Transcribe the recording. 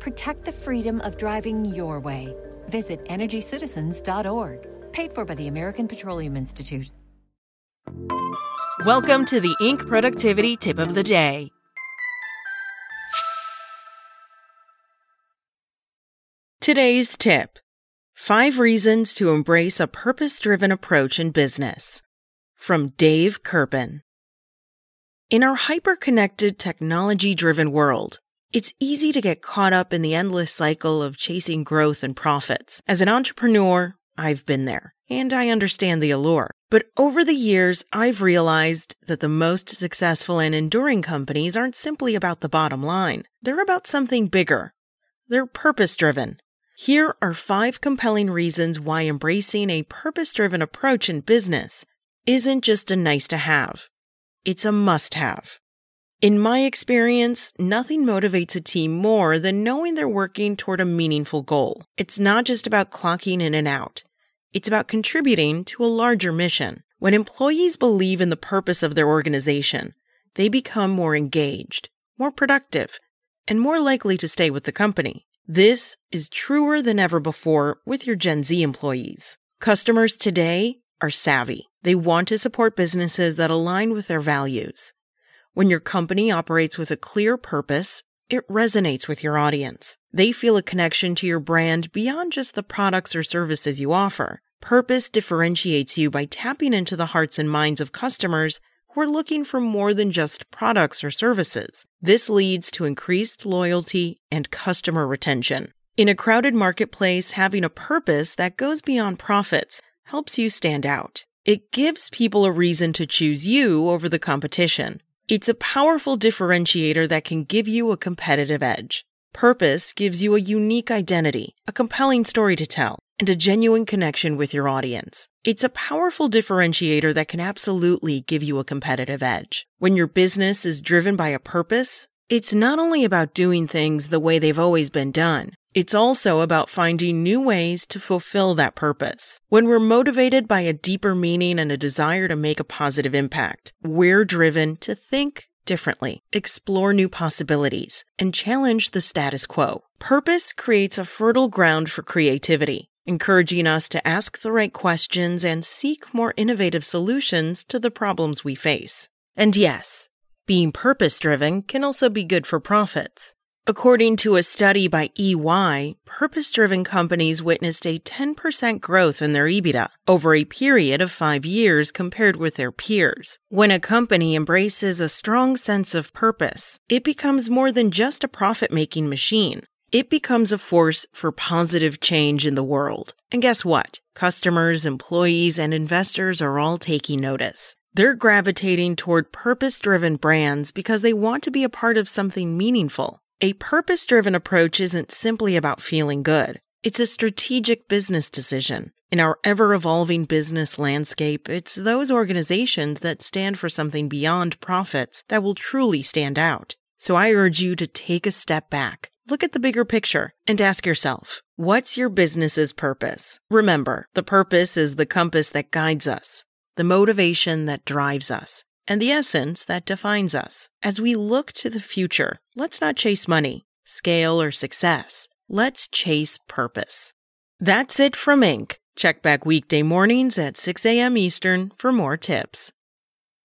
Protect the freedom of driving your way. Visit EnergyCitizens.org. Paid for by the American Petroleum Institute. Welcome to the Inc. Productivity Tip of the Day. Today's tip Five Reasons to Embrace a Purpose Driven Approach in Business from Dave Kerpen. In our hyper connected, technology driven world, it's easy to get caught up in the endless cycle of chasing growth and profits. As an entrepreneur, I've been there, and I understand the allure. But over the years, I've realized that the most successful and enduring companies aren't simply about the bottom line. They're about something bigger. They're purpose driven. Here are five compelling reasons why embracing a purpose driven approach in business isn't just a nice to have. It's a must have. In my experience, nothing motivates a team more than knowing they're working toward a meaningful goal. It's not just about clocking in and out. It's about contributing to a larger mission. When employees believe in the purpose of their organization, they become more engaged, more productive, and more likely to stay with the company. This is truer than ever before with your Gen Z employees. Customers today are savvy. They want to support businesses that align with their values. When your company operates with a clear purpose, it resonates with your audience. They feel a connection to your brand beyond just the products or services you offer. Purpose differentiates you by tapping into the hearts and minds of customers who are looking for more than just products or services. This leads to increased loyalty and customer retention. In a crowded marketplace, having a purpose that goes beyond profits helps you stand out. It gives people a reason to choose you over the competition. It's a powerful differentiator that can give you a competitive edge. Purpose gives you a unique identity, a compelling story to tell, and a genuine connection with your audience. It's a powerful differentiator that can absolutely give you a competitive edge. When your business is driven by a purpose, it's not only about doing things the way they've always been done, it's also about finding new ways to fulfill that purpose. When we're motivated by a deeper meaning and a desire to make a positive impact, we're driven to think differently, explore new possibilities, and challenge the status quo. Purpose creates a fertile ground for creativity encouraging us to ask the right questions and seek more innovative solutions to the problems we face. And yes, being purpose driven can also be good for profits. According to a study by EY, purpose driven companies witnessed a 10% growth in their EBITDA over a period of five years compared with their peers. When a company embraces a strong sense of purpose, it becomes more than just a profit making machine it becomes a force for positive change in the world. And guess what? Customers, employees, and investors are all taking notice. They're gravitating toward purpose driven brands because they want to be a part of something meaningful. A purpose driven approach isn't simply about feeling good. It's a strategic business decision. In our ever evolving business landscape, it's those organizations that stand for something beyond profits that will truly stand out. So I urge you to take a step back Look at the bigger picture and ask yourself, what's your business's purpose? Remember, the purpose is the compass that guides us, the motivation that drives us, and the essence that defines us. As we look to the future, let's not chase money, scale, or success. Let's chase purpose. That's it from Inc. Check back weekday mornings at 6 a.m. Eastern for more tips.